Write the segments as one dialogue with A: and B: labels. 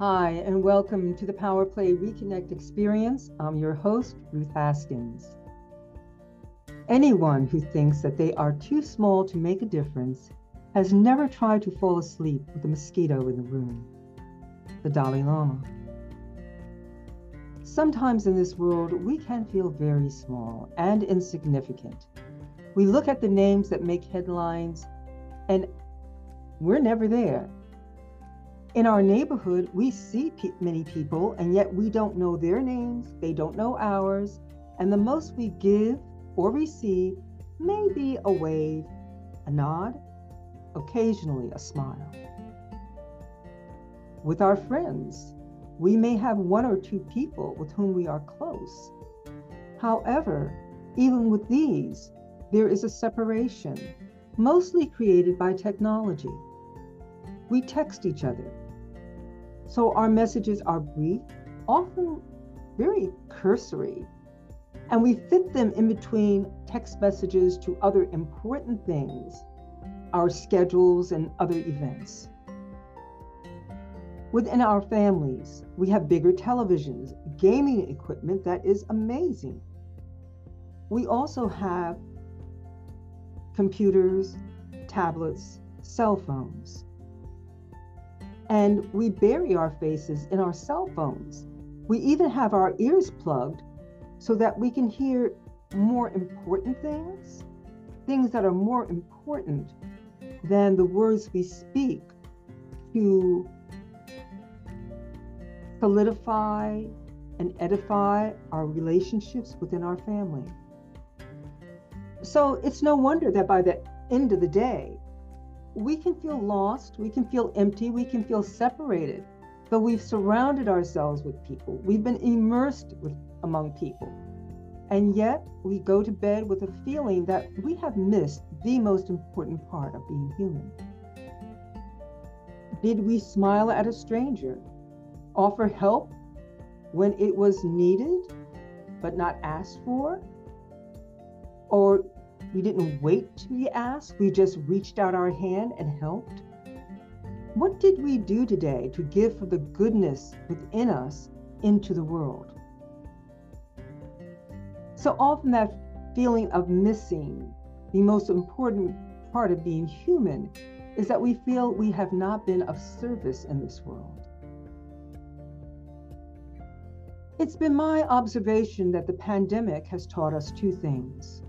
A: Hi, and welcome to the Power Play Reconnect Experience. I'm your host, Ruth Haskins. Anyone who thinks that they are too small to make a difference has never tried to fall asleep with a mosquito in the room. The Dalai Lama. Sometimes in this world, we can feel very small and insignificant. We look at the names that make headlines, and we're never there in our neighborhood, we see pe- many people, and yet we don't know their names, they don't know ours, and the most we give or receive may be a wave, a nod, occasionally a smile. With our friends, we may have one or two people with whom we are close. However, even with these, there is a separation, mostly created by technology. We text each other, so our messages are brief, often very cursory, and we fit them in between text messages to other important things, our schedules and other events. Within our families, we have bigger televisions, gaming equipment that is amazing. We also have computers, tablets, cell phones and we bury our faces in our cell phones. We even have our ears plugged so that we can hear more important things, things that are more important than the words we speak to solidify and edify our relationships within our family. So it's no wonder that by the end of the day, we can feel lost, we can feel empty, we can feel separated, but we've surrounded ourselves with people. We've been immersed with, among people. And yet we go to bed with a feeling that we have missed the most important part of being human. Did we smile at a stranger, offer help when it was needed but not asked for? Or we didn't wait to be asked, we just reached out our hand and helped. What did we do today to give for the goodness within us into the world? So often, that feeling of missing the most important part of being human is that we feel we have not been of service in this world. It's been my observation that the pandemic has taught us two things.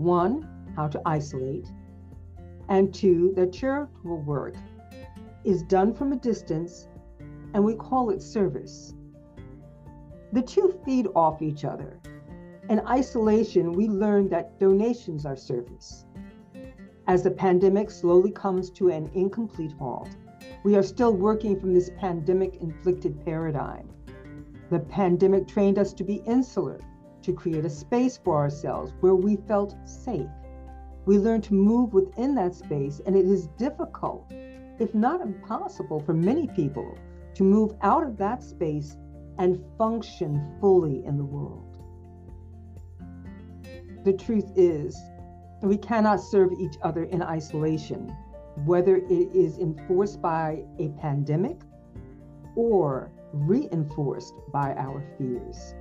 A: One, how to isolate, and two, that charitable work is done from a distance and we call it service. The two feed off each other. In isolation, we learn that donations are service. As the pandemic slowly comes to an incomplete halt, we are still working from this pandemic inflicted paradigm. The pandemic trained us to be insular, to create a space for ourselves where we felt safe. We learn to move within that space, and it is difficult, if not impossible, for many people to move out of that space and function fully in the world. The truth is, we cannot serve each other in isolation, whether it is enforced by a pandemic or reinforced by our fears.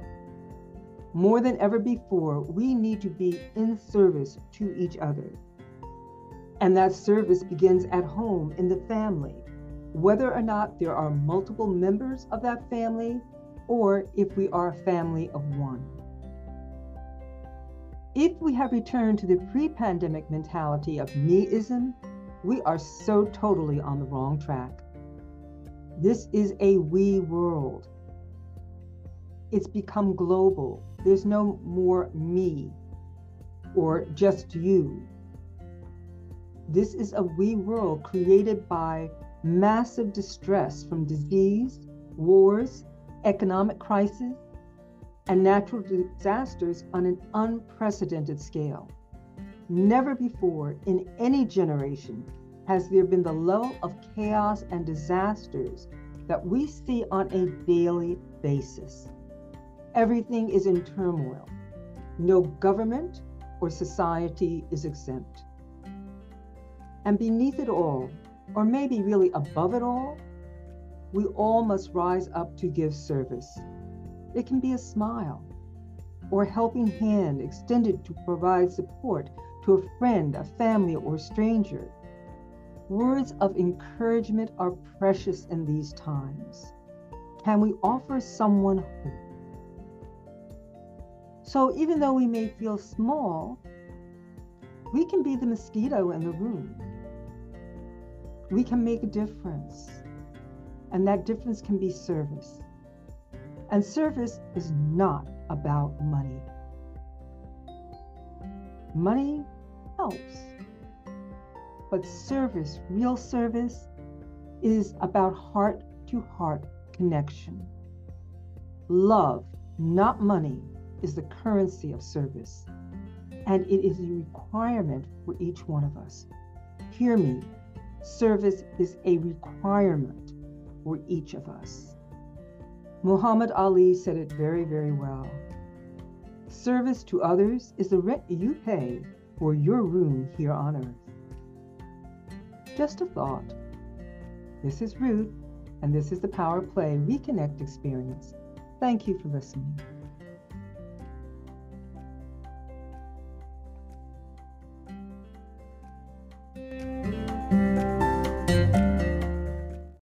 A: More than ever before, we need to be in service to each other. And that service begins at home, in the family, whether or not there are multiple members of that family or if we are a family of one. If we have returned to the pre pandemic mentality of meism, we are so totally on the wrong track. This is a we world. It's become global. There's no more me or just you. This is a we world created by massive distress from disease, wars, economic crisis, and natural disasters on an unprecedented scale. Never before in any generation has there been the level of chaos and disasters that we see on a daily basis. Everything is in turmoil. No government or society is exempt. And beneath it all, or maybe really above it all, we all must rise up to give service. It can be a smile or a helping hand extended to provide support to a friend, a family, or stranger. Words of encouragement are precious in these times. Can we offer someone hope? So, even though we may feel small, we can be the mosquito in the room. We can make a difference. And that difference can be service. And service is not about money. Money helps, but service, real service, is about heart to heart connection. Love, not money, is the currency of service, and it is a requirement for each one of us. Hear me, service is a requirement for each of us. Muhammad Ali said it very, very well. Service to others is the rent you pay for your room here on earth. Just a thought. This is Ruth, and this is the Power Play Reconnect experience. Thank you for listening.